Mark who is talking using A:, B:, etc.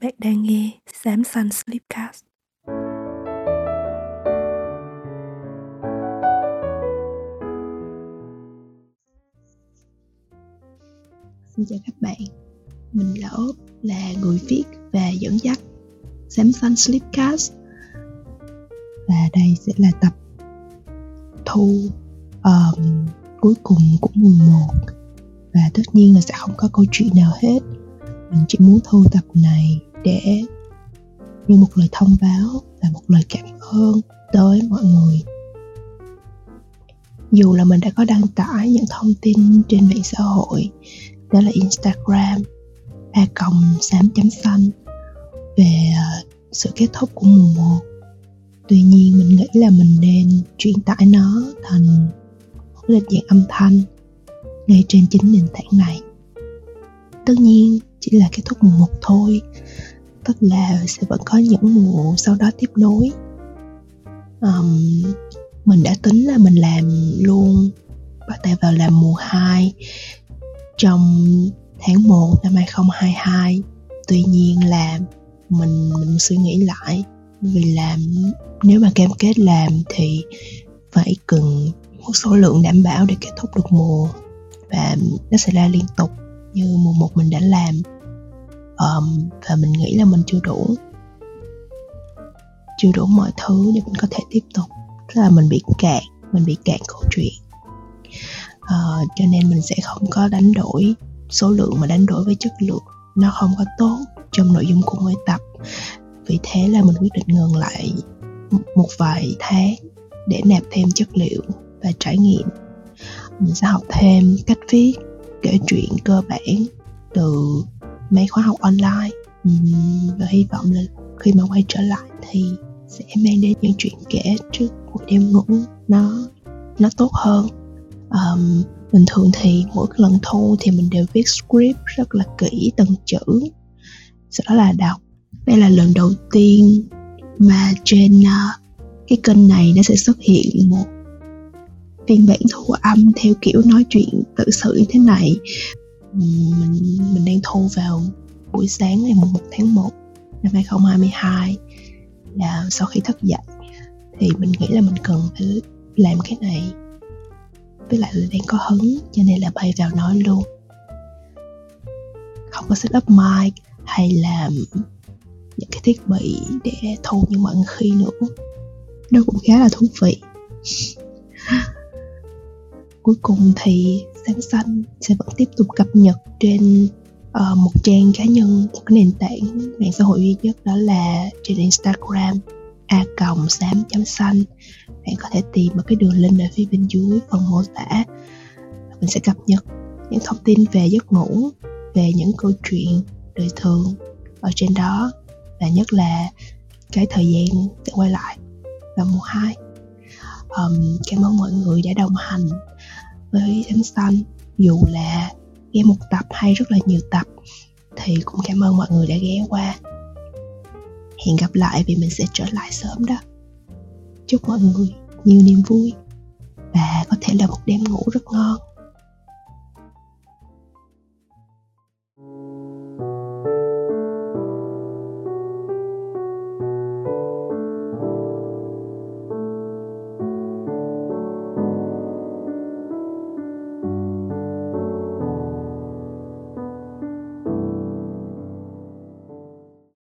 A: Bạn đang nghe Samsung Sleepcast.
B: Xin chào các bạn, mình là Ốp, là người viết và dẫn dắt Samsung Sleepcast. Và đây sẽ là tập thu um, cuối cùng của mùa 1 Và tất nhiên là sẽ không có câu chuyện nào hết. Mình chỉ muốn thu tập này để như một lời thông báo và một lời cảm ơn tới mọi người. Dù là mình đã có đăng tải những thông tin trên mạng xã hội, đó là instagram, a còng xám chấm xanh về à, sự kết thúc của mùa một. Tuy nhiên, mình nghĩ là mình nên truyền tải nó thành một lịch dạng âm thanh ngay trên chính nền tảng này. Tất nhiên, chỉ là kết thúc mùa một thôi tức là sẽ vẫn có những mùa sau đó tiếp nối. Um, mình đã tính là mình làm luôn bắt tay vào làm mùa 2 trong tháng 1 năm 2022 tuy nhiên là mình mình suy nghĩ lại vì làm nếu mà cam kết làm thì phải cần một số lượng đảm bảo để kết thúc được mùa và nó sẽ ra liên tục như mùa một mình đã làm um, và mình nghĩ là mình chưa đủ chưa đủ mọi thứ để mình có thể tiếp tục. Tức là mình bị cạn mình bị cạn câu chuyện. Uh, cho nên mình sẽ không có đánh đổi số lượng mà đánh đổi với chất lượng. Nó không có tốt trong nội dung của mỗi tập. Vì thế là mình quyết định ngừng lại một vài tháng để nạp thêm chất liệu và trải nghiệm. Mình sẽ học thêm cách viết kể chuyện cơ bản từ mấy khóa học online. Và hy vọng là khi mà quay trở lại thì sẽ mang đến những chuyện kể trước buổi đêm ngủ nó nó tốt hơn. Um, bình thường thì mỗi lần thu thì mình đều viết script rất là kỹ từng chữ. Sau đó là đọc. Đây là lần đầu tiên mà trên uh, cái kênh này nó sẽ xuất hiện một phiên bản thu âm theo kiểu nói chuyện tự sự như thế này mình mình đang thu vào buổi sáng ngày 1 tháng 1 năm 2022 là sau khi thức dậy thì mình nghĩ là mình cần phải làm cái này. Với lại là đang có hứng, cho nên là bay vào nói luôn. Không có set up mic hay là những cái thiết bị để thu như mọi khi nữa. Nó cũng khá là thú vị. Cuối cùng thì sáng xanh sẽ vẫn tiếp tục cập nhật trên uh, một trang cá nhân một cái nền tảng mạng xã hội duy nhất đó là trên instagram a còng xám chấm xanh. Bạn có thể tìm một cái đường link ở phía bên dưới phần mô tả. Mình sẽ cập nhật những thông tin về giấc ngủ về những câu chuyện đời thường ở trên đó và nhất là cái thời gian sẽ quay lại vào mùa 2 um, cảm ơn mọi người đã đồng hành với ánh xanh dù là ghé một tập hay rất là nhiều tập, thì cũng cảm ơn mọi người đã ghé qua. Hẹn gặp lại vì mình sẽ trở lại sớm đó. Chúc mọi người nhiều niềm vui và có thể là một đêm ngủ rất